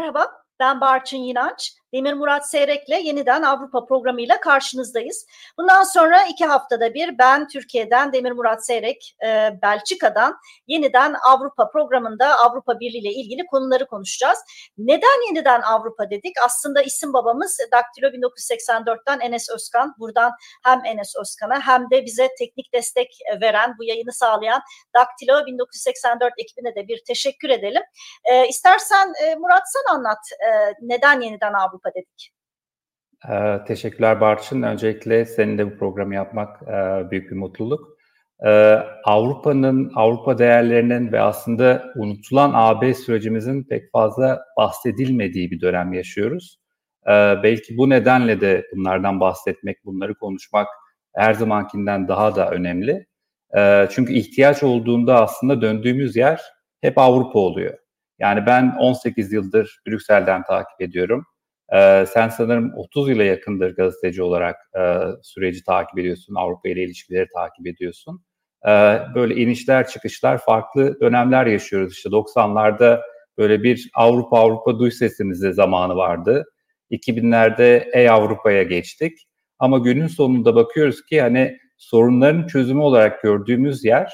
merhaba. Ben Barçın Yinanç. Demir Murat Seyrek'le yeniden Avrupa programıyla karşınızdayız. Bundan sonra iki haftada bir ben Türkiye'den Demir Murat Seyrek, e, Belçika'dan yeniden Avrupa programında Avrupa Birliği ile ilgili konuları konuşacağız. Neden yeniden Avrupa dedik? Aslında isim babamız Daktilo 1984'ten Enes Özkan. Buradan hem Enes Özkan'a hem de bize teknik destek veren, bu yayını sağlayan Daktilo 1984 ekibine de bir teşekkür edelim. E, istersen e, Murat sen anlat e, neden yeniden Avrupa Avrupa dedik. Ee, teşekkürler Barçın. Öncelikle senin de bu programı yapmak e, büyük bir mutluluk. Ee, Avrupa'nın, Avrupa değerlerinin ve aslında unutulan AB sürecimizin pek fazla bahsedilmediği bir dönem yaşıyoruz. Ee, belki bu nedenle de bunlardan bahsetmek, bunları konuşmak her zamankinden daha da önemli. Çünkü ihtiyaç olduğunda aslında döndüğümüz yer hep Avrupa oluyor. Yani ben 18 yıldır Brüksel'den takip ediyorum. Ee, sen sanırım 30 yıla yakındır gazeteci olarak e, süreci takip ediyorsun, Avrupa ile ilişkileri takip ediyorsun. Ee, böyle inişler çıkışlar, farklı dönemler yaşıyoruz. İşte 90'larda böyle bir Avrupa Avrupa duy sesimize zamanı vardı. 2000'lerde Ey Avrupa'ya geçtik. Ama günün sonunda bakıyoruz ki hani sorunların çözümü olarak gördüğümüz yer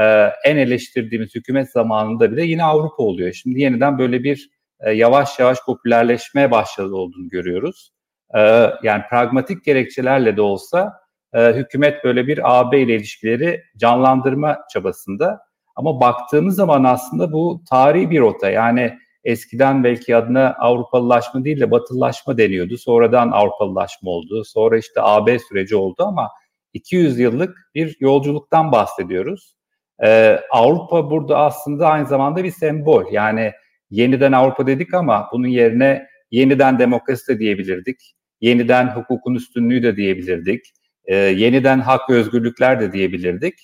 e, en eleştirdiğimiz hükümet zamanında bile yine Avrupa oluyor. Şimdi yeniden böyle bir e, yavaş yavaş popülerleşmeye başladı olduğunu görüyoruz. E, yani pragmatik gerekçelerle de olsa e, hükümet böyle bir AB ile ilişkileri canlandırma çabasında. Ama baktığımız zaman aslında bu tarihi bir rota. Yani eskiden belki adına Avrupalılaşma değil de Batılılaşma deniyordu. Sonradan Avrupalılaşma oldu. Sonra işte AB süreci oldu ama 200 yıllık bir yolculuktan bahsediyoruz. Ee, Avrupa burada aslında aynı zamanda bir sembol. Yani yeniden Avrupa dedik ama bunun yerine yeniden demokrasi de diyebilirdik. Yeniden hukukun üstünlüğü de diyebilirdik. E, yeniden hak ve özgürlükler de diyebilirdik.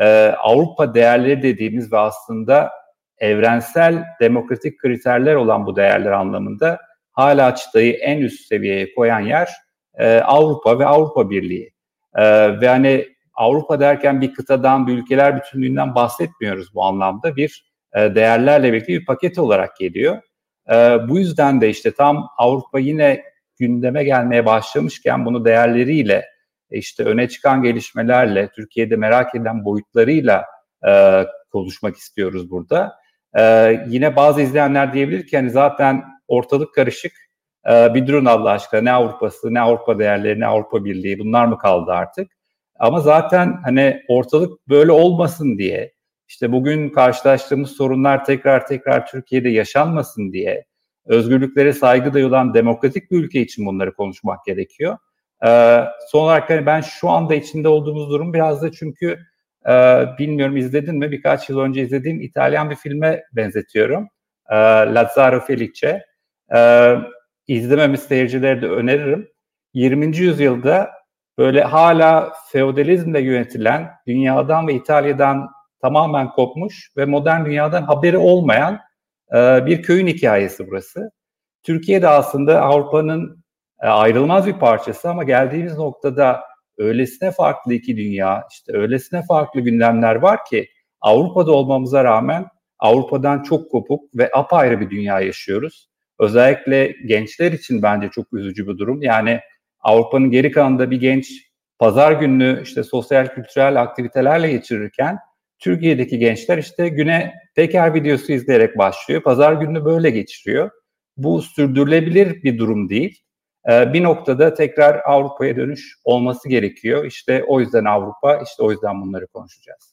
E, Avrupa değerleri dediğimiz ve aslında evrensel demokratik kriterler olan bu değerler anlamında hala çıtayı en üst seviyeye koyan yer e, Avrupa ve Avrupa Birliği. E, ve hani Avrupa derken bir kıtadan, bir ülkeler bütünlüğünden bahsetmiyoruz bu anlamda. Bir e, değerlerle birlikte bir paket olarak geliyor. E, bu yüzden de işte tam Avrupa yine gündeme gelmeye başlamışken bunu değerleriyle e, işte öne çıkan gelişmelerle Türkiye'de merak edilen boyutlarıyla e, konuşmak istiyoruz burada. E, yine bazı izleyenler diyebilir ki hani zaten ortalık karışık. E, bir durun Allah aşkına ne Avrupa'sı, ne Avrupa değerleri, ne Avrupa Birliği bunlar mı kaldı artık? Ama zaten hani ortalık böyle olmasın diye işte bugün karşılaştığımız sorunlar tekrar tekrar Türkiye'de yaşanmasın diye özgürlüklere saygı duyulan demokratik bir ülke için bunları konuşmak gerekiyor. Ee, son olarak hani ben şu anda içinde olduğumuz durum biraz da çünkü e, bilmiyorum izledin mi birkaç yıl önce izlediğim İtalyan bir filme benzetiyorum. E, Lazzaro Felice. E, izlememiz seyircilere de öneririm. 20. yüzyılda böyle hala feodalizmle yönetilen dünyadan ve İtalya'dan tamamen kopmuş ve modern dünyadan haberi olmayan e, bir köyün hikayesi burası. Türkiye de aslında Avrupa'nın e, ayrılmaz bir parçası ama geldiğimiz noktada öylesine farklı iki dünya, işte öylesine farklı gündemler var ki Avrupa'da olmamıza rağmen Avrupa'dan çok kopuk ve apayrı bir dünya yaşıyoruz. Özellikle gençler için bence çok üzücü bir durum. Yani Avrupa'nın geri kalanında bir genç pazar gününü işte sosyal kültürel aktivitelerle geçirirken Türkiye'deki gençler işte güne teker videosu izleyerek başlıyor. Pazar gününü böyle geçiriyor. Bu sürdürülebilir bir durum değil. Ee, bir noktada tekrar Avrupa'ya dönüş olması gerekiyor. İşte o yüzden Avrupa, işte o yüzden bunları konuşacağız.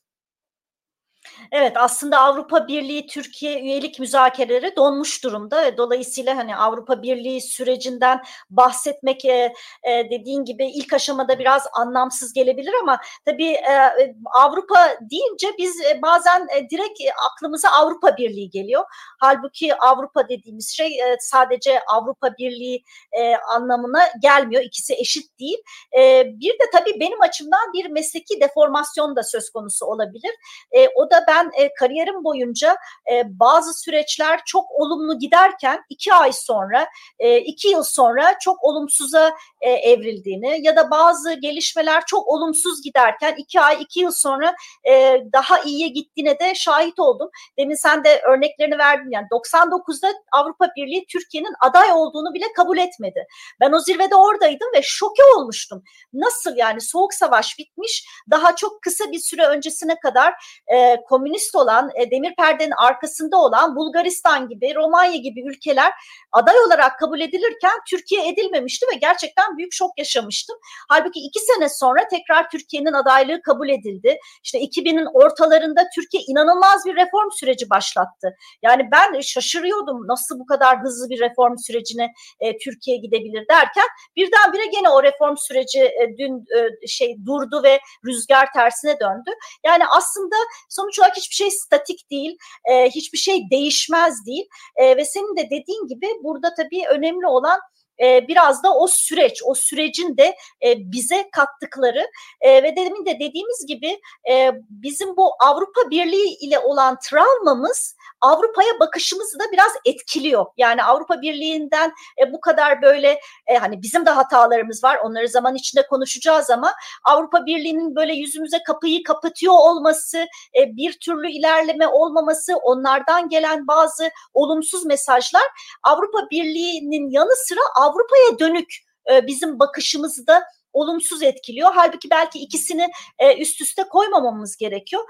Evet aslında Avrupa Birliği Türkiye üyelik müzakereleri donmuş durumda ve dolayısıyla hani Avrupa Birliği sürecinden bahsetmek e, e, dediğin gibi ilk aşamada biraz anlamsız gelebilir ama tabii e, Avrupa deyince biz e, bazen e, direkt e, aklımıza Avrupa Birliği geliyor. Halbuki Avrupa dediğimiz şey e, sadece Avrupa Birliği e, anlamına gelmiyor. İkisi eşit değil. E, bir de tabii benim açımdan bir mesleki deformasyon da söz konusu olabilir. E, o da ben e, kariyerim boyunca e, bazı süreçler çok olumlu giderken iki ay sonra, e, iki yıl sonra çok olumsuza e, evrildiğini ya da bazı gelişmeler çok olumsuz giderken iki ay, iki yıl sonra e, daha iyiye gittiğine de şahit oldum. Demin sen de örneklerini verdin yani 99'da Avrupa Birliği Türkiye'nin aday olduğunu bile kabul etmedi. Ben o zirvede oradaydım ve şoke olmuştum. Nasıl yani soğuk savaş bitmiş daha çok kısa bir süre öncesine kadar e, komünist olan e, demir perdenin arkasında olan Bulgaristan gibi Romanya gibi ülkeler aday olarak kabul edilirken Türkiye edilmemişti ve gerçekten büyük şok yaşamıştım. Halbuki iki sene sonra tekrar Türkiye'nin adaylığı kabul edildi. İşte 2000'in ortalarında Türkiye inanılmaz bir reform süreci başlattı. Yani ben şaşırıyordum nasıl bu kadar hızlı bir reform sürecine e, Türkiye gidebilir derken birdenbire gene o reform süreci e, dün e, şey durdu ve rüzgar tersine döndü. Yani aslında sonuç olarak hiçbir şey statik değil, e, hiçbir şey değişmez değil e, ve senin de dediğin gibi burada tabii önemli olan e, biraz da o süreç, o sürecin de e, bize kattıkları e, ve demin de dediğimiz gibi e, bizim bu Avrupa Birliği ile olan travmamız Avrupa'ya bakışımızı da biraz etkiliyor. Yani Avrupa Birliği'nden e, bu kadar böyle hani bizim de hatalarımız var. Onları zaman içinde konuşacağız ama Avrupa Birliği'nin böyle yüzümüze kapıyı kapatıyor olması, bir türlü ilerleme olmaması, onlardan gelen bazı olumsuz mesajlar Avrupa Birliği'nin yanı sıra Avrupa'ya dönük e, bizim bakışımızı da olumsuz etkiliyor. Halbuki belki ikisini e, üst üste koymamamız gerekiyor.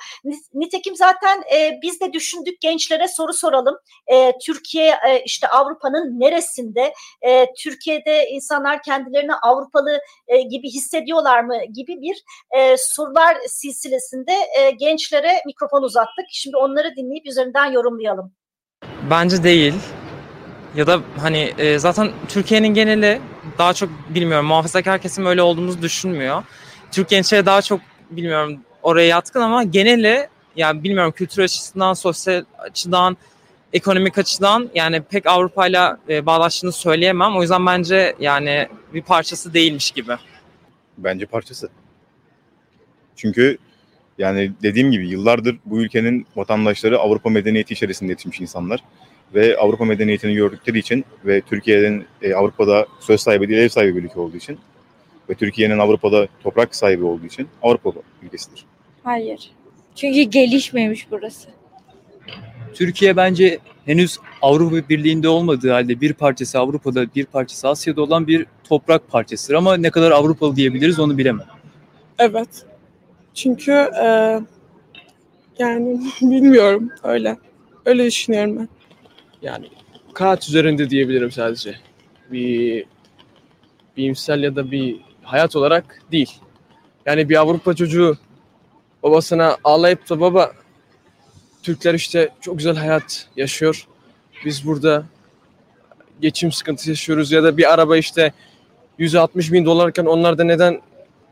Nitekim zaten e, biz de düşündük gençlere soru soralım. E, Türkiye e, işte Avrupa'nın neresinde? E, Türkiye'de insanlar kendilerini Avrupalı e, gibi hissediyorlar mı gibi bir e, sorular silsilesinde e, gençlere mikrofon uzattık. Şimdi onları dinleyip üzerinden yorumlayalım. Bence değil. Ya da hani e, zaten Türkiye'nin geneli daha çok bilmiyorum muhafazakar kesim öyle olduğumuzu düşünmüyor. Türk gençleri daha çok bilmiyorum oraya yatkın ama geneli yani bilmiyorum kültür açısından, sosyal açıdan, ekonomik açıdan yani pek Avrupa ile e, bağdaştığını söyleyemem. O yüzden bence yani bir parçası değilmiş gibi. Bence parçası. Çünkü yani dediğim gibi yıllardır bu ülkenin vatandaşları Avrupa medeniyeti içerisinde yetişmiş insanlar ve Avrupa medeniyetini gördükleri için ve Türkiye'nin e, Avrupa'da söz sahibi değil ev sahibi bir ülke olduğu için ve Türkiye'nin Avrupa'da toprak sahibi olduğu için Avrupa ülkesidir. Hayır. Çünkü gelişmemiş burası. Türkiye bence henüz Avrupa Birliği'nde olmadığı halde bir parçası Avrupa'da, bir parçası Asya'da olan bir toprak parçasıdır. Ama ne kadar Avrupalı diyebiliriz onu bilemem. Evet. Çünkü e, yani bilmiyorum öyle. Öyle düşünüyorum ben. Yani kağıt üzerinde diyebilirim sadece. Bir bilimsel ya da bir hayat olarak değil. Yani bir Avrupa çocuğu babasına ağlayıp da baba Türkler işte çok güzel hayat yaşıyor. Biz burada geçim sıkıntısı yaşıyoruz ya da bir araba işte 160 bin dolarken onlar da neden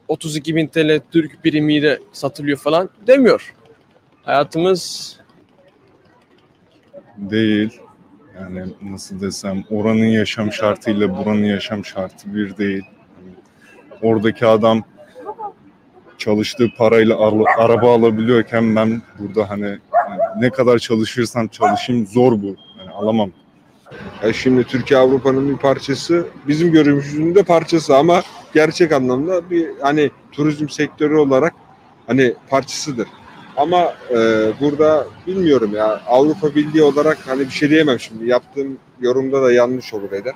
32 bin TL Türk birimiyle satılıyor falan demiyor. Hayatımız değil. Yani nasıl desem oranın yaşam şartıyla buranın yaşam şartı bir değil. Oradaki adam çalıştığı parayla araba alabiliyorken ben burada hani yani ne kadar çalışırsam çalışayım zor bu. Yani alamam. Ya şimdi Türkiye Avrupa'nın bir parçası, bizim görüşümüzün parçası ama gerçek anlamda bir hani turizm sektörü olarak hani parçasıdır. Ama e, burada bilmiyorum ya Avrupa Birliği olarak hani bir şey diyemem şimdi. Yaptığım yorumda da yanlış olur eder.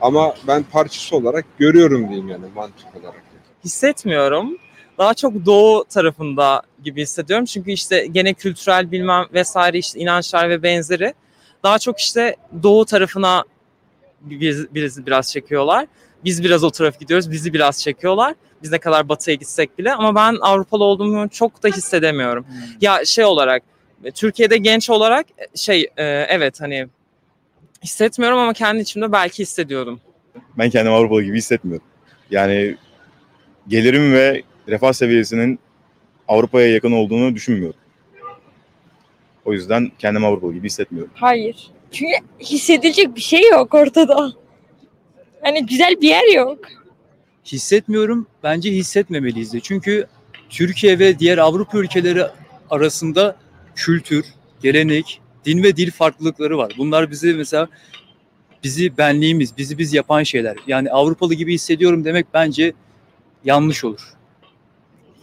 Ama ben parçası olarak görüyorum diyeyim yani mantık olarak. Hissetmiyorum. Daha çok doğu tarafında gibi hissediyorum. Çünkü işte gene kültürel bilmem vesaire işte inançlar ve benzeri daha çok işte doğu tarafına biz, biz biraz çekiyorlar. Biz biraz o taraf gidiyoruz. Bizi biraz çekiyorlar. Biz ne kadar batıya gitsek bile ama ben Avrupalı olduğumu çok da hissedemiyorum. Hmm. Ya şey olarak Türkiye'de genç olarak şey e, evet hani hissetmiyorum ama kendi içimde belki hissediyordum. Ben kendimi Avrupalı gibi hissetmiyorum. Yani gelirim ve refah seviyesinin Avrupa'ya yakın olduğunu düşünmüyorum. O yüzden kendimi Avrupalı gibi hissetmiyorum. Hayır. Çünkü hissedilecek bir şey yok ortada. Hani güzel bir yer yok hissetmiyorum. Bence hissetmemeliyiz de. Çünkü Türkiye ve diğer Avrupa ülkeleri arasında kültür, gelenek, din ve dil farklılıkları var. Bunlar bizi mesela bizi benliğimiz, bizi biz yapan şeyler. Yani Avrupalı gibi hissediyorum demek bence yanlış olur.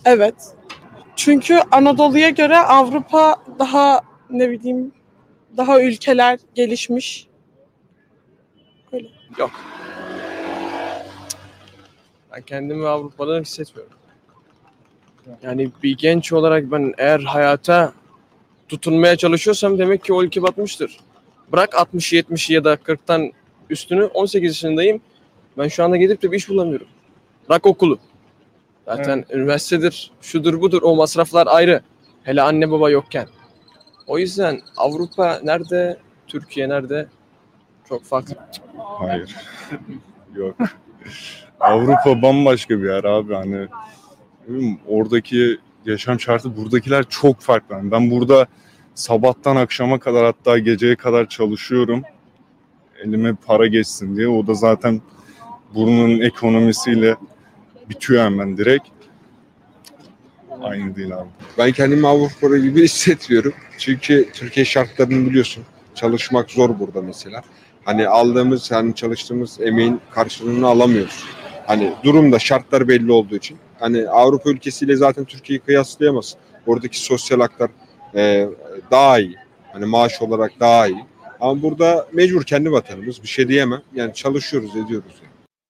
Evet. Çünkü Anadolu'ya göre Avrupa daha ne bileyim daha ülkeler gelişmiş. Öyle. Yok. Ben kendimi Avrupa'da hissetmiyorum. Yani bir genç olarak ben eğer hayata tutunmaya çalışıyorsam demek ki o ülke batmıştır. Bırak 60 70'i ya da 40'tan üstünü 18 yaşındayım. Ben şu anda gidip de bir iş bulamıyorum. Bırak okulu. Zaten üniversitedir, şudur budur o masraflar ayrı. Hele anne baba yokken. O yüzden Avrupa nerede, Türkiye nerede çok farklı. Hayır. Yok. Avrupa bambaşka bir yer abi hani oradaki yaşam şartı buradakiler çok farklı. Yani ben burada sabahtan akşama kadar hatta geceye kadar çalışıyorum. Elime para geçsin diye. O da zaten buranın ekonomisiyle bitiyor hemen direkt. Aynı değil abi. Ben kendimi Avrupalı gibi hissetmiyorum. Çünkü Türkiye şartlarını biliyorsun. Çalışmak zor burada mesela. Hani aldığımız, hani çalıştığımız emeğin karşılığını alamıyoruz. Hani durumda şartlar belli olduğu için. Hani Avrupa ülkesiyle zaten Türkiye'yi kıyaslayamazsın. Oradaki sosyal haklar e, daha iyi. Hani maaş olarak daha iyi. Ama burada mecbur kendi vatanımız. Bir şey diyemem. Yani çalışıyoruz, ediyoruz.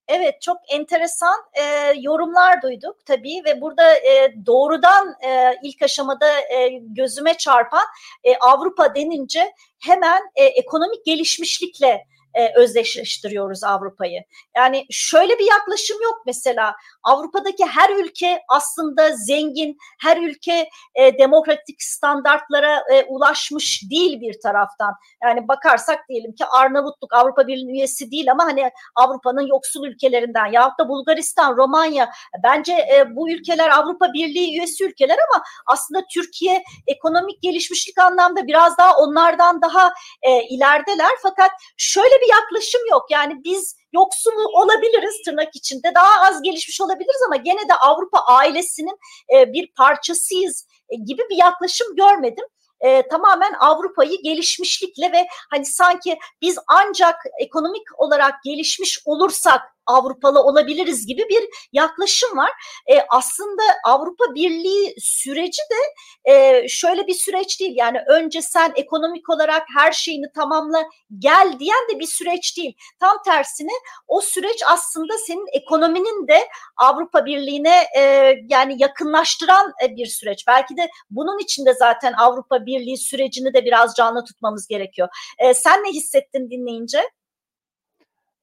Evet çok enteresan e, yorumlar duyduk tabii ve burada e, doğrudan e, ilk aşamada e, gözüme çarpan e, Avrupa denince hemen e, ekonomik gelişmişlikle e, özdeşleştiriyoruz Avrupa'yı. Yani şöyle bir yaklaşım yok mesela Avrupa'daki her ülke aslında zengin, her ülke e, demokratik standartlara e, ulaşmış değil bir taraftan. Yani bakarsak diyelim ki Arnavutluk Avrupa Birliği üyesi değil ama hani Avrupa'nın yoksul ülkelerinden yahut da Bulgaristan, Romanya bence e, bu ülkeler Avrupa Birliği üyesi ülkeler ama aslında Türkiye ekonomik gelişmişlik anlamda biraz daha onlardan daha e, ilerideler fakat şöyle bir yaklaşım yok. Yani biz yoksul olabiliriz tırnak içinde daha az gelişmiş olabiliriz ama gene de Avrupa ailesinin e, bir parçasıyız e, gibi bir yaklaşım görmedim. E, tamamen Avrupa'yı gelişmişlikle ve hani sanki biz ancak ekonomik olarak gelişmiş olursak Avrupalı olabiliriz gibi bir yaklaşım var. E, aslında Avrupa Birliği süreci de e, şöyle bir süreç değil. Yani önce sen ekonomik olarak her şeyini tamamla gel diyen de bir süreç değil. Tam tersine o süreç aslında senin ekonominin de Avrupa Birliği'ne e, yani yakınlaştıran e, bir süreç. Belki de bunun için de zaten Avrupa Birliği sürecini de biraz canlı tutmamız gerekiyor. E, sen ne hissettin dinleyince?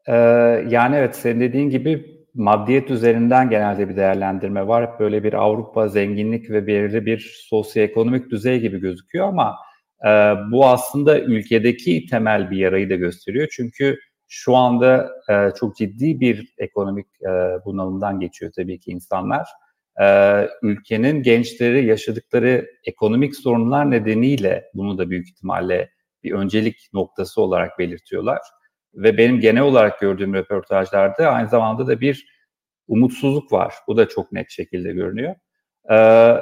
Ee, yani evet senin dediğin gibi maddiyet üzerinden genelde bir değerlendirme var. Böyle bir Avrupa zenginlik ve belirli bir sosyoekonomik düzey gibi gözüküyor ama e, bu aslında ülkedeki temel bir yarayı da gösteriyor. Çünkü şu anda e, çok ciddi bir ekonomik e, bunalımdan geçiyor tabii ki insanlar. E, ülkenin gençleri yaşadıkları ekonomik sorunlar nedeniyle bunu da büyük ihtimalle bir öncelik noktası olarak belirtiyorlar ve benim genel olarak gördüğüm röportajlarda aynı zamanda da bir umutsuzluk var. Bu da çok net şekilde görünüyor. Ee,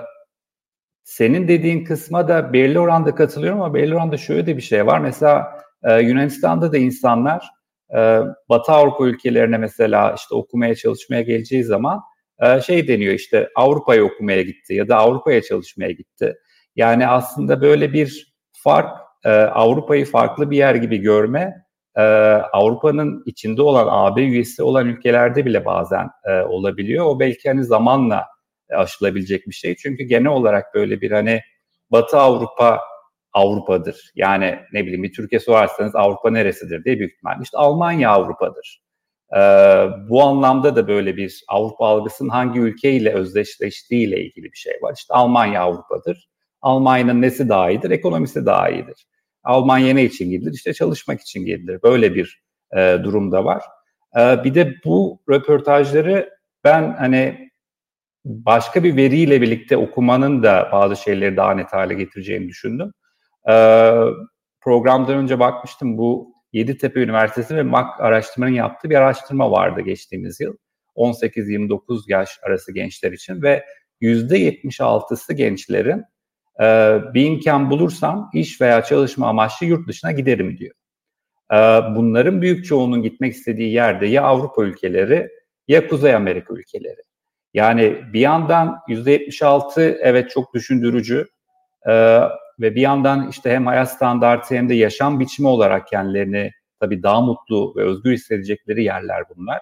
senin dediğin kısma da belli oranda katılıyorum ama belli oranda şöyle de bir şey var. Mesela e, Yunanistan'da da insanlar e, Batı Avrupa ülkelerine mesela işte okumaya çalışmaya geleceği zaman e, şey deniyor işte Avrupa'ya okumaya gitti ya da Avrupa'ya çalışmaya gitti. Yani aslında böyle bir fark e, Avrupa'yı farklı bir yer gibi görme e, Avrupa'nın içinde olan AB üyesi olan ülkelerde bile bazen e, olabiliyor. O belki hani zamanla aşılabilecek bir şey. Çünkü genel olarak böyle bir hani Batı Avrupa Avrupa'dır. Yani ne bileyim bir Türkiye sorarsanız Avrupa neresidir diye büyük ihtimalle. İşte Almanya Avrupa'dır. Ee, bu anlamda da böyle bir Avrupa algısının hangi ülkeyle özdeşleştiğiyle ilgili bir şey var. İşte Almanya Avrupa'dır. Almanya'nın nesi daha iyidir? Ekonomisi daha iyidir. Almanya ne için gidilir? İşte çalışmak için gidilir. Böyle bir e, durum var. E, bir de bu röportajları ben hani başka bir veriyle birlikte okumanın da bazı şeyleri daha net hale getireceğini düşündüm. E, programdan önce bakmıştım bu Yeditepe Üniversitesi ve MAK araştırmanın yaptığı bir araştırma vardı geçtiğimiz yıl. 18-29 yaş arası gençler için ve %76'sı gençlerin e, bir imkan bulursam iş veya çalışma amaçlı yurt dışına giderim diyor. E, bunların büyük çoğunun gitmek istediği yerde ya Avrupa ülkeleri ya Kuzey Amerika ülkeleri. Yani bir yandan %76 evet çok düşündürücü e, ve bir yandan işte hem hayat standartı hem de yaşam biçimi olarak kendilerini tabii daha mutlu ve özgür hissedecekleri yerler bunlar.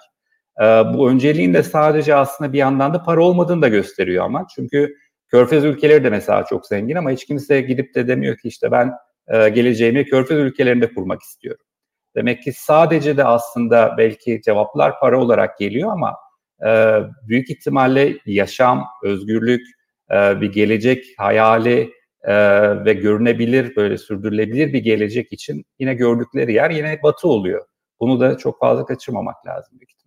E, bu önceliğin de sadece aslında bir yandan da para olmadığını da gösteriyor ama çünkü Körfez ülkeleri de mesela çok zengin ama hiç kimse gidip de demiyor ki işte ben e, geleceğimi Körfez ülkelerinde kurmak istiyorum. Demek ki sadece de aslında belki cevaplar para olarak geliyor ama e, büyük ihtimalle yaşam, özgürlük, e, bir gelecek hayali e, ve görünebilir, böyle sürdürülebilir bir gelecek için yine gördükleri yer yine batı oluyor. Bunu da çok fazla kaçırmamak lazım büyük.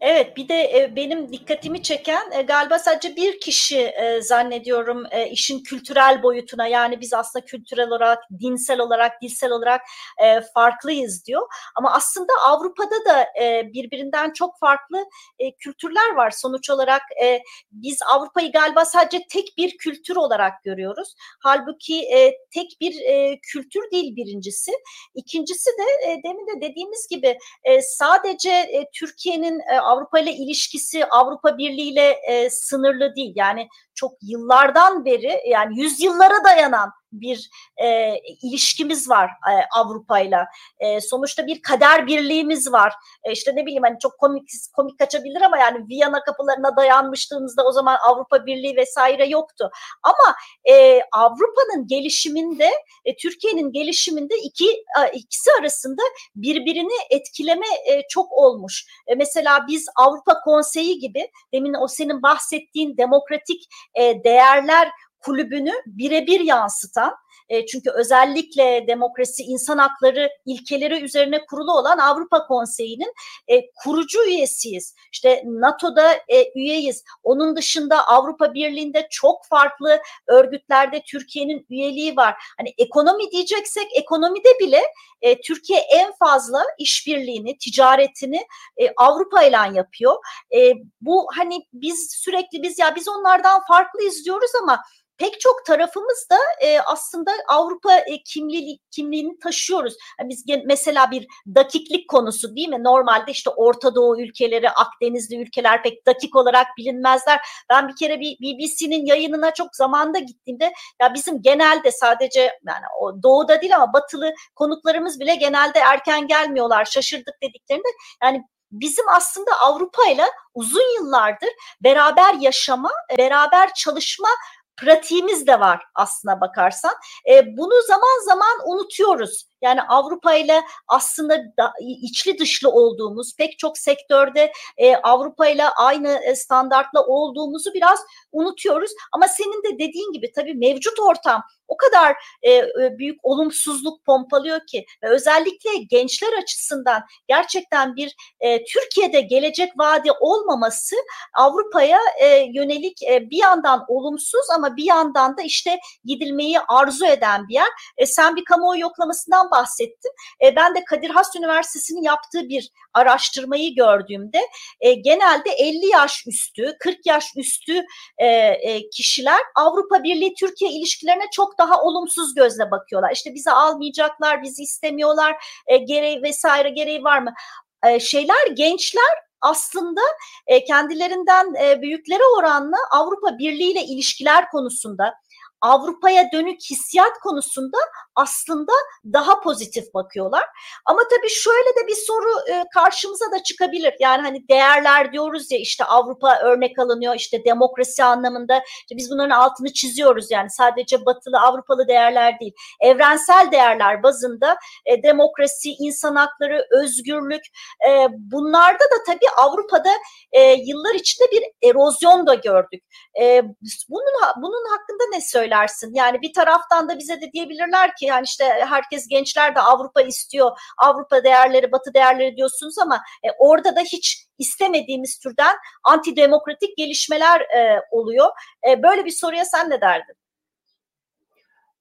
Evet bir de e, benim dikkatimi çeken e, galiba sadece bir kişi e, zannediyorum işin kültürel boyutuna yani biz aslında kültürel olarak, dinsel olarak, dilsel olarak farklıyız diyor. Ama aslında Avrupa'da da birbirinden çok farklı kültürler var. Sonuç olarak biz Avrupa'yı galiba sadece tek bir kültür olarak görüyoruz. Halbuki tek bir kültür değil birincisi. İkincisi de demin de dediğimiz gibi sadece e, E, Avrupa ile ilişkisi Avrupa Birliği ile e, sınırlı değil. Yani çok yıllardan beri yani yüzyıllara dayanan bir e, ilişkimiz var e, Avrupa'yla. E, sonuçta bir kader birliğimiz var. E, işte ne bileyim hani çok komik komik kaçabilir ama yani Viyana kapılarına dayanmıştığımızda o zaman Avrupa Birliği vesaire yoktu. Ama e, Avrupa'nın gelişiminde, e, Türkiye'nin gelişiminde iki e, ikisi arasında birbirini etkileme e, çok olmuş. E, mesela biz Avrupa Konseyi gibi demin o senin bahsettiğin demokratik e, değerler kulübünü birebir yansıtan e, çünkü özellikle demokrasi, insan hakları ilkeleri üzerine kurulu olan Avrupa Konseyi'nin e, kurucu üyesiyiz. İşte NATO'da e, üyeyiz. Onun dışında Avrupa Birliği'nde çok farklı örgütlerde Türkiye'nin üyeliği var. Hani ekonomi diyeceksek ekonomide bile e, Türkiye en fazla işbirliğini, ticaretini e, Avrupa ile yapıyor. E, bu hani biz sürekli biz ya biz onlardan farklı izliyoruz ama pek çok tarafımız da e, aslında Avrupa e, kimliği, kimliğini taşıyoruz. Yani biz mesela bir dakiklik konusu değil mi? Normalde işte Orta Doğu ülkeleri, Akdenizli ülkeler pek dakik olarak bilinmezler. Ben bir kere bir BBC'nin yayınına çok zamanda gittiğimde ya bizim genelde sadece yani o doğuda değil ama batılı konuklarımız bile genelde erken gelmiyorlar. Şaşırdık dediklerinde yani bizim aslında Avrupa ile uzun yıllardır beraber yaşama, beraber çalışma pratiğimiz de var aslına bakarsan. E, bunu zaman zaman unutuyoruz. Yani Avrupa ile aslında da, içli dışlı olduğumuz pek çok sektörde e, Avrupa ile aynı e, standartla olduğumuzu biraz unutuyoruz. Ama senin de dediğin gibi tabii mevcut ortam o kadar e, e, büyük olumsuzluk pompalıyor ki ve özellikle gençler açısından gerçekten bir e, Türkiye'de gelecek vaadi olmaması Avrupa'ya e, yönelik e, bir yandan olumsuz ama bir yandan da işte gidilmeyi arzu eden bir yer. E, sen bir kamuoyu yoklamasından bahsettin. E, ben de Kadir Has Üniversitesi'nin yaptığı bir araştırmayı gördüğümde e, genelde 50 yaş üstü, 40 yaş üstü e, e, kişiler Avrupa Birliği Türkiye ilişkilerine çok daha olumsuz gözle bakıyorlar. İşte bizi almayacaklar, bizi istemiyorlar, e, gereği vesaire gereği var mı? E, şeyler gençler aslında e, kendilerinden e, büyüklere oranla Avrupa Birliği ile ilişkiler konusunda Avrupa'ya dönük hissiyat konusunda aslında daha pozitif bakıyorlar. Ama tabii şöyle de bir soru e, karşımıza da çıkabilir. Yani hani değerler diyoruz ya işte Avrupa örnek alınıyor işte demokrasi anlamında işte biz bunların altını çiziyoruz yani sadece batılı Avrupalı değerler değil. Evrensel değerler bazında e, demokrasi, insan hakları, özgürlük e, bunlarda da tabii Avrupa'da yıllar içinde bir erozyon da gördük. E, bunun bunun hakkında ne söylersin? Yani bir taraftan da bize de diyebilirler ki yani işte herkes gençler de Avrupa istiyor. Avrupa değerleri, Batı değerleri diyorsunuz ama e, orada da hiç istemediğimiz türden antidemokratik gelişmeler e, oluyor. E, böyle bir soruya sen ne derdin?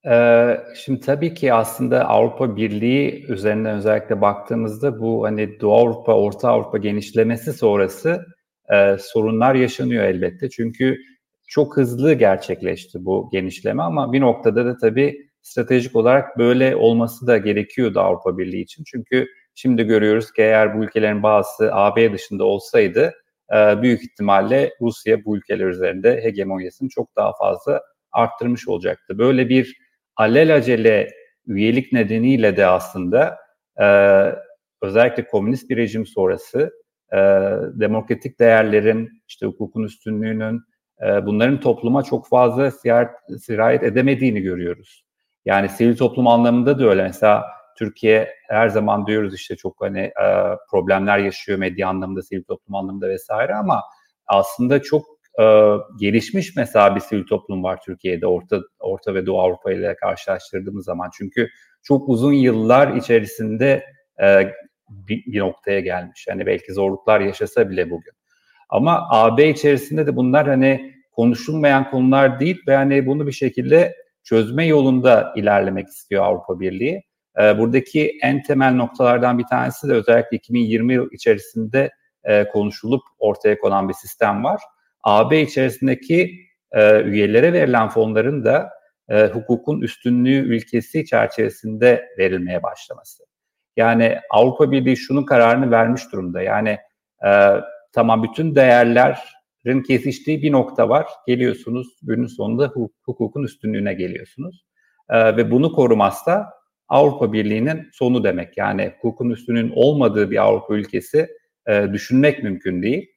Ee, şimdi tabii ki aslında Avrupa Birliği üzerinden özellikle baktığımızda bu hani Doğu Avrupa, Orta Avrupa genişlemesi sonrası e, sorunlar yaşanıyor elbette. Çünkü çok hızlı gerçekleşti bu genişleme ama bir noktada da tabii stratejik olarak böyle olması da gerekiyordu Avrupa Birliği için. Çünkü şimdi görüyoruz ki eğer bu ülkelerin bazısı AB dışında olsaydı e, büyük ihtimalle Rusya bu ülkeler üzerinde hegemonyasını çok daha fazla arttırmış olacaktı. Böyle bir alelacele üyelik nedeniyle de aslında e, özellikle komünist bir rejim sonrası e, demokratik değerlerin, işte hukukun üstünlüğünün, e, bunların topluma çok fazla sirayet edemediğini görüyoruz. Yani sivil toplum anlamında da öyle. Mesela Türkiye her zaman diyoruz işte çok hani e, problemler yaşıyor medya anlamında, sivil toplum anlamında vesaire ama aslında çok e, gelişmiş mesela bir sivil toplum var Türkiye'de Orta Orta ve Doğu Avrupa ile karşılaştırdığımız zaman. Çünkü çok uzun yıllar içerisinde e, bir, bir noktaya gelmiş. Yani belki zorluklar yaşasa bile bugün. Ama AB içerisinde de bunlar hani konuşulmayan konular değil ve hani bunu bir şekilde çözme yolunda ilerlemek istiyor Avrupa Birliği. E, buradaki en temel noktalardan bir tanesi de özellikle 2020 yıl içerisinde e, konuşulup ortaya konan bir sistem var. AB içerisindeki e, üyelere verilen fonların da e, hukukun üstünlüğü ülkesi çerçevesinde verilmeye başlaması. Yani Avrupa Birliği şunun kararını vermiş durumda. Yani e, tamam bütün değerlerin kesiştiği bir nokta var. Geliyorsunuz günün sonunda hukukun üstünlüğüne geliyorsunuz. E, ve bunu korumazsa Avrupa Birliği'nin sonu demek. Yani hukukun üstünün olmadığı bir Avrupa ülkesi e, düşünmek mümkün değil.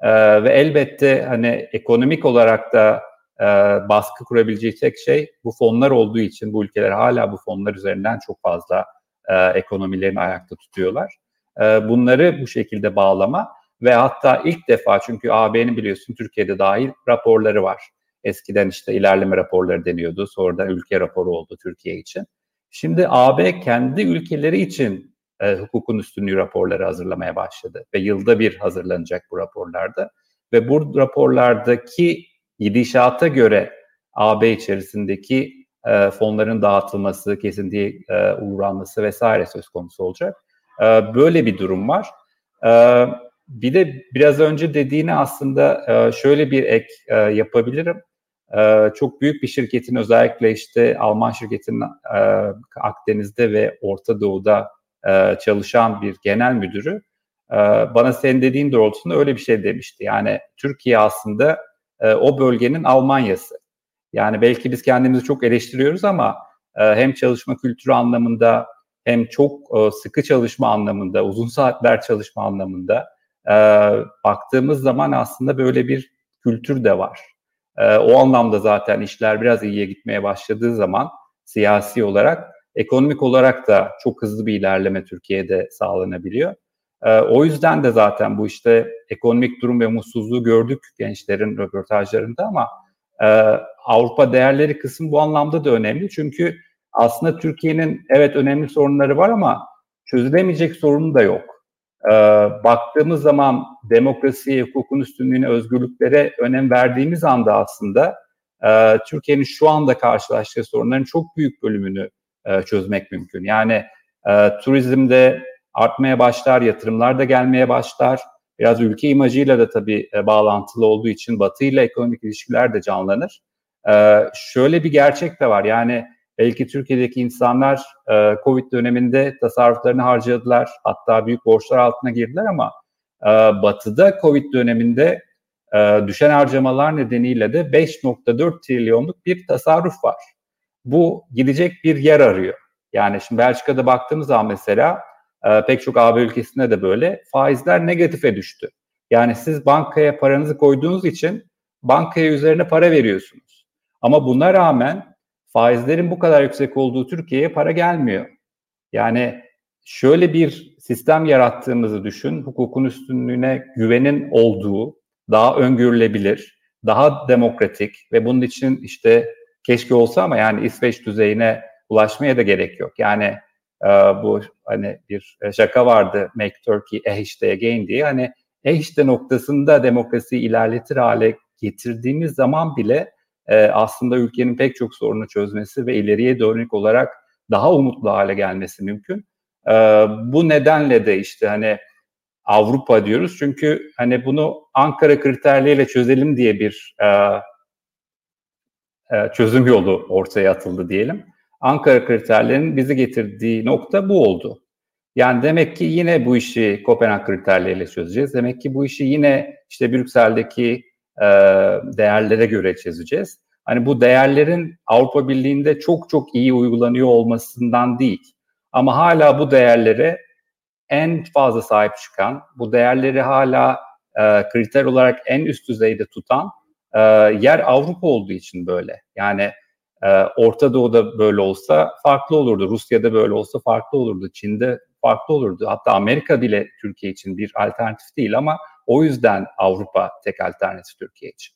E, ve elbette hani ekonomik olarak da e, baskı kurabileceği tek şey bu fonlar olduğu için bu ülkeler hala bu fonlar üzerinden çok fazla e, ekonomilerini ayakta tutuyorlar. E, bunları bu şekilde bağlama ve hatta ilk defa çünkü AB'nin biliyorsun Türkiye'de dahil raporları var. Eskiden işte ilerleme raporları deniyordu. Sonradan ülke raporu oldu Türkiye için. Şimdi AB kendi ülkeleri için e, hukukun üstünlüğü raporları hazırlamaya başladı ve yılda bir hazırlanacak bu raporlarda ve bu raporlardaki gidişata göre AB içerisindeki e, fonların dağıtılması, kesintiye e, uğranması vesaire söz konusu olacak. E, böyle bir durum var. E, bir de biraz önce dediğini aslında e, şöyle bir ek e, yapabilirim. E, çok büyük bir şirketin özellikle işte Alman şirketinin Akdeniz'de ve Orta Doğu'da çalışan bir genel müdürü bana senin dediğin doğrultusunda öyle bir şey demişti. Yani Türkiye aslında o bölgenin Almanyası. Yani belki biz kendimizi çok eleştiriyoruz ama hem çalışma kültürü anlamında hem çok sıkı çalışma anlamında, uzun saatler çalışma anlamında e, baktığımız zaman aslında böyle bir kültür de var. E, o anlamda zaten işler biraz iyiye gitmeye başladığı zaman siyasi olarak, ekonomik olarak da çok hızlı bir ilerleme Türkiye'de sağlanabiliyor. E, o yüzden de zaten bu işte ekonomik durum ve mutsuzluğu gördük gençlerin röportajlarında ama e, Avrupa değerleri kısım bu anlamda da önemli. Çünkü aslında Türkiye'nin evet önemli sorunları var ama çözülemeyecek sorunu da yok. E, baktığımız zaman demokrasiye, hukukun üstünlüğüne, özgürlüklere önem verdiğimiz anda aslında e, Türkiye'nin şu anda karşılaştığı sorunların çok büyük bölümünü e, çözmek mümkün. Yani e, turizmde artmaya başlar, yatırımlar da gelmeye başlar. Biraz ülke imajıyla da tabii bağlantılı olduğu için Batı ile ekonomik ilişkiler de canlanır. Şöyle bir gerçek de var. Yani belki Türkiye'deki insanlar e, Covid döneminde tasarruflarını harcadılar. Hatta büyük borçlar altına girdiler ama e, Batı'da Covid döneminde e, düşen harcamalar nedeniyle de 5.4 trilyonluk bir tasarruf var. Bu gidecek bir yer arıyor. Yani şimdi Belçika'da baktığımız zaman mesela e, pek çok AB ülkesinde de böyle faizler negatife düştü. Yani siz bankaya paranızı koyduğunuz için bankaya üzerine para veriyorsunuz. Ama buna rağmen faizlerin bu kadar yüksek olduğu Türkiye'ye para gelmiyor. Yani şöyle bir sistem yarattığımızı düşün. Hukukun üstünlüğüne güvenin olduğu, daha öngörülebilir, daha demokratik ve bunun için işte keşke olsa ama yani İsveç düzeyine ulaşmaya da gerek yok. Yani e, bu hani bir şaka vardı Make Turkey ehişte again diye. Hani ehişte noktasında demokrasiyi ilerletir hale getirdiğimiz zaman bile e, aslında ülkenin pek çok sorunu çözmesi ve ileriye dönük olarak daha umutlu hale gelmesi mümkün. E, bu nedenle de işte hani Avrupa diyoruz çünkü hani bunu Ankara kriterleriyle çözelim diye bir e, e, çözüm yolu ortaya atıldı diyelim. Ankara kriterlerinin bizi getirdiği nokta bu oldu. Yani demek ki yine bu işi Kopenhag kriterleriyle çözeceğiz. Demek ki bu işi yine işte Brüksel'deki e, değerlere göre çözeceğiz. Hani bu değerlerin Avrupa Birliği'nde çok çok iyi uygulanıyor olmasından değil. Ama hala bu değerlere en fazla sahip çıkan, bu değerleri hala e, kriter olarak en üst düzeyde tutan e, yer Avrupa olduğu için böyle. Yani e, Orta Doğu'da böyle olsa farklı olurdu, Rusya'da böyle olsa farklı olurdu, Çin'de farklı olurdu. Hatta Amerika bile Türkiye için bir alternatif değil ama o yüzden Avrupa tek alternatif Türkiye için.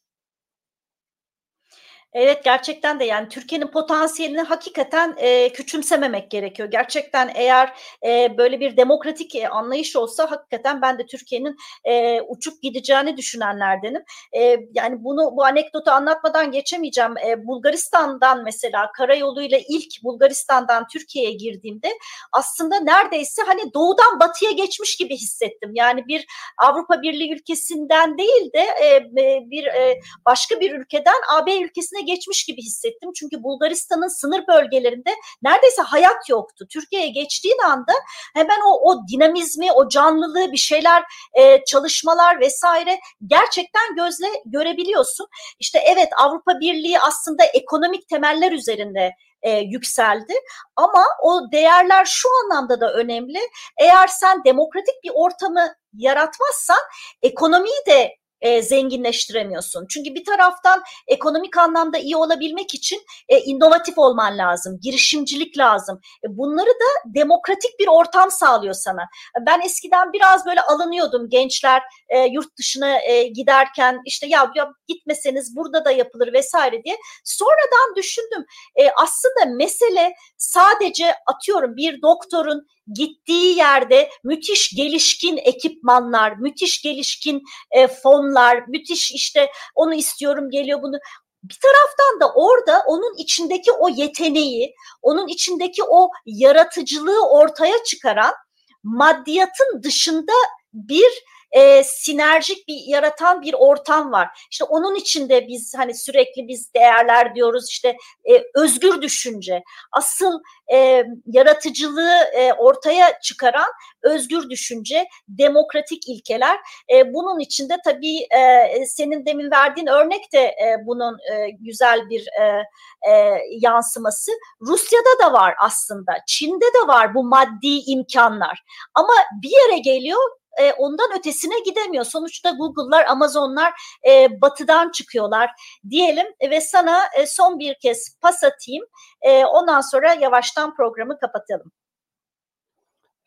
Evet gerçekten de yani Türkiye'nin potansiyelini hakikaten e, küçümsememek gerekiyor. Gerçekten eğer e, böyle bir demokratik e, anlayış olsa hakikaten ben de Türkiye'nin e, uçup gideceğini düşünenlerdenim. E, yani bunu bu anekdotu anlatmadan geçemeyeceğim. E, Bulgaristan'dan mesela karayoluyla ilk Bulgaristan'dan Türkiye'ye girdiğimde aslında neredeyse hani doğudan batıya geçmiş gibi hissettim. Yani bir Avrupa Birliği ülkesinden değil de e, bir e, başka bir ülkeden AB ülkesine geçmiş gibi hissettim. Çünkü Bulgaristan'ın sınır bölgelerinde neredeyse hayat yoktu. Türkiye'ye geçtiğin anda hemen o, o dinamizmi, o canlılığı, bir şeyler, e, çalışmalar vesaire gerçekten gözle görebiliyorsun. İşte evet Avrupa Birliği aslında ekonomik temeller üzerinde e, yükseldi. Ama o değerler şu anlamda da önemli. Eğer sen demokratik bir ortamı yaratmazsan ekonomiyi de e, zenginleştiremiyorsun. Çünkü bir taraftan ekonomik anlamda iyi olabilmek için e, inovatif olman lazım, girişimcilik lazım. E, bunları da demokratik bir ortam sağlıyor sana. Ben eskiden biraz böyle alınıyordum gençler e, yurt dışına e, giderken işte ya, ya gitmeseniz burada da yapılır vesaire diye. Sonradan düşündüm e, aslında mesele sadece atıyorum bir doktorun gittiği yerde müthiş gelişkin ekipmanlar, müthiş gelişkin e, fonlar, müthiş işte onu istiyorum geliyor bunu. Bir taraftan da orada onun içindeki o yeteneği, onun içindeki o yaratıcılığı ortaya çıkaran maddiyatın dışında bir e, sinerjik bir yaratan bir ortam var. İşte onun içinde biz hani sürekli biz değerler diyoruz işte e, özgür düşünce. Asıl e, yaratıcılığı e, ortaya çıkaran özgür düşünce, demokratik ilkeler. E, bunun içinde tabii e, senin demin verdiğin örnek de e, bunun e, güzel bir e, e, yansıması. Rusya'da da var aslında, Çin'de de var bu maddi imkanlar. Ama bir yere geliyor e, ondan ötesine gidemiyor. Sonuçta Google'lar, Amazon'lar e, batıdan çıkıyorlar diyelim ve sana e, son bir kez pas atayım. E, ondan sonra yavaştan programı kapatalım.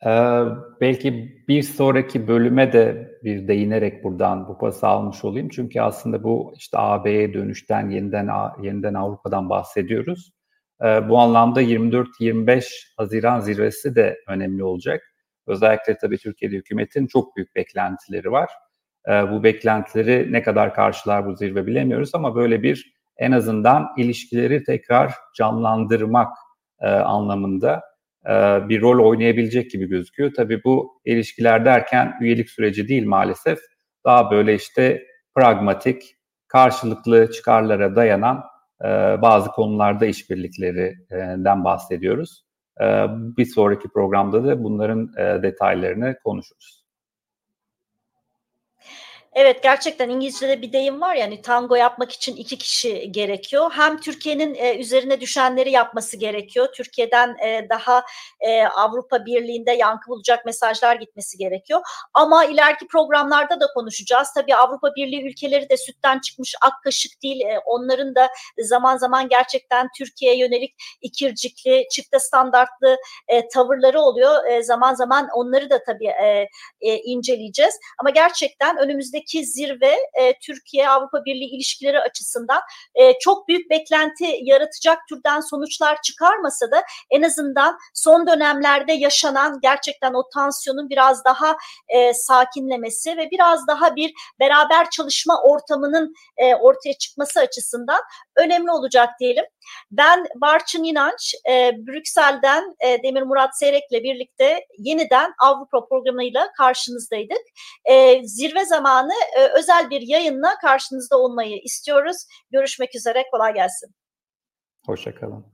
Ee, belki bir sonraki bölüme de bir değinerek buradan bu pası almış olayım. Çünkü aslında bu işte AB'ye dönüşten yeniden yeniden Avrupa'dan bahsediyoruz. Ee, bu anlamda 24-25 Haziran zirvesi de önemli olacak. Özellikle tabii Türkiye'de hükümetin çok büyük beklentileri var. E, bu beklentileri ne kadar karşılar bu zirve bilemiyoruz ama böyle bir en azından ilişkileri tekrar canlandırmak e, anlamında e, bir rol oynayabilecek gibi gözüküyor. Tabii bu ilişkiler derken üyelik süreci değil maalesef. Daha böyle işte pragmatik, karşılıklı çıkarlara dayanan e, bazı konularda işbirliklerinden bahsediyoruz. Ee, bir sonraki programda da bunların e, detaylarını konuşuruz. Evet gerçekten İngilizce'de bir deyim var yani tango yapmak için iki kişi gerekiyor. Hem Türkiye'nin e, üzerine düşenleri yapması gerekiyor. Türkiye'den e, daha e, Avrupa Birliği'nde yankı bulacak mesajlar gitmesi gerekiyor. Ama ileriki programlarda da konuşacağız. Tabii Avrupa Birliği ülkeleri de sütten çıkmış ak kaşık değil. E, onların da zaman zaman gerçekten Türkiye'ye yönelik ikircikli, çifte standartlı e, tavırları oluyor. E, zaman zaman onları da tabii e, e, inceleyeceğiz. Ama gerçekten önümüzdeki önümüzdeki zirve e, Türkiye-Avrupa Birliği ilişkileri açısından e, çok büyük beklenti yaratacak türden sonuçlar çıkarmasa da en azından son dönemlerde yaşanan gerçekten o tansiyonun biraz daha e, sakinlemesi ve biraz daha bir beraber çalışma ortamının e, ortaya çıkması açısından önemli olacak diyelim. Ben Barçın İnanç, e, Brüksel'den e, Demir Murat Seyrek'le birlikte yeniden Avrupa programıyla karşınızdaydık. E, zirve zamanı e, özel bir yayınla karşınızda olmayı istiyoruz. Görüşmek üzere, kolay gelsin. Hoşçakalın.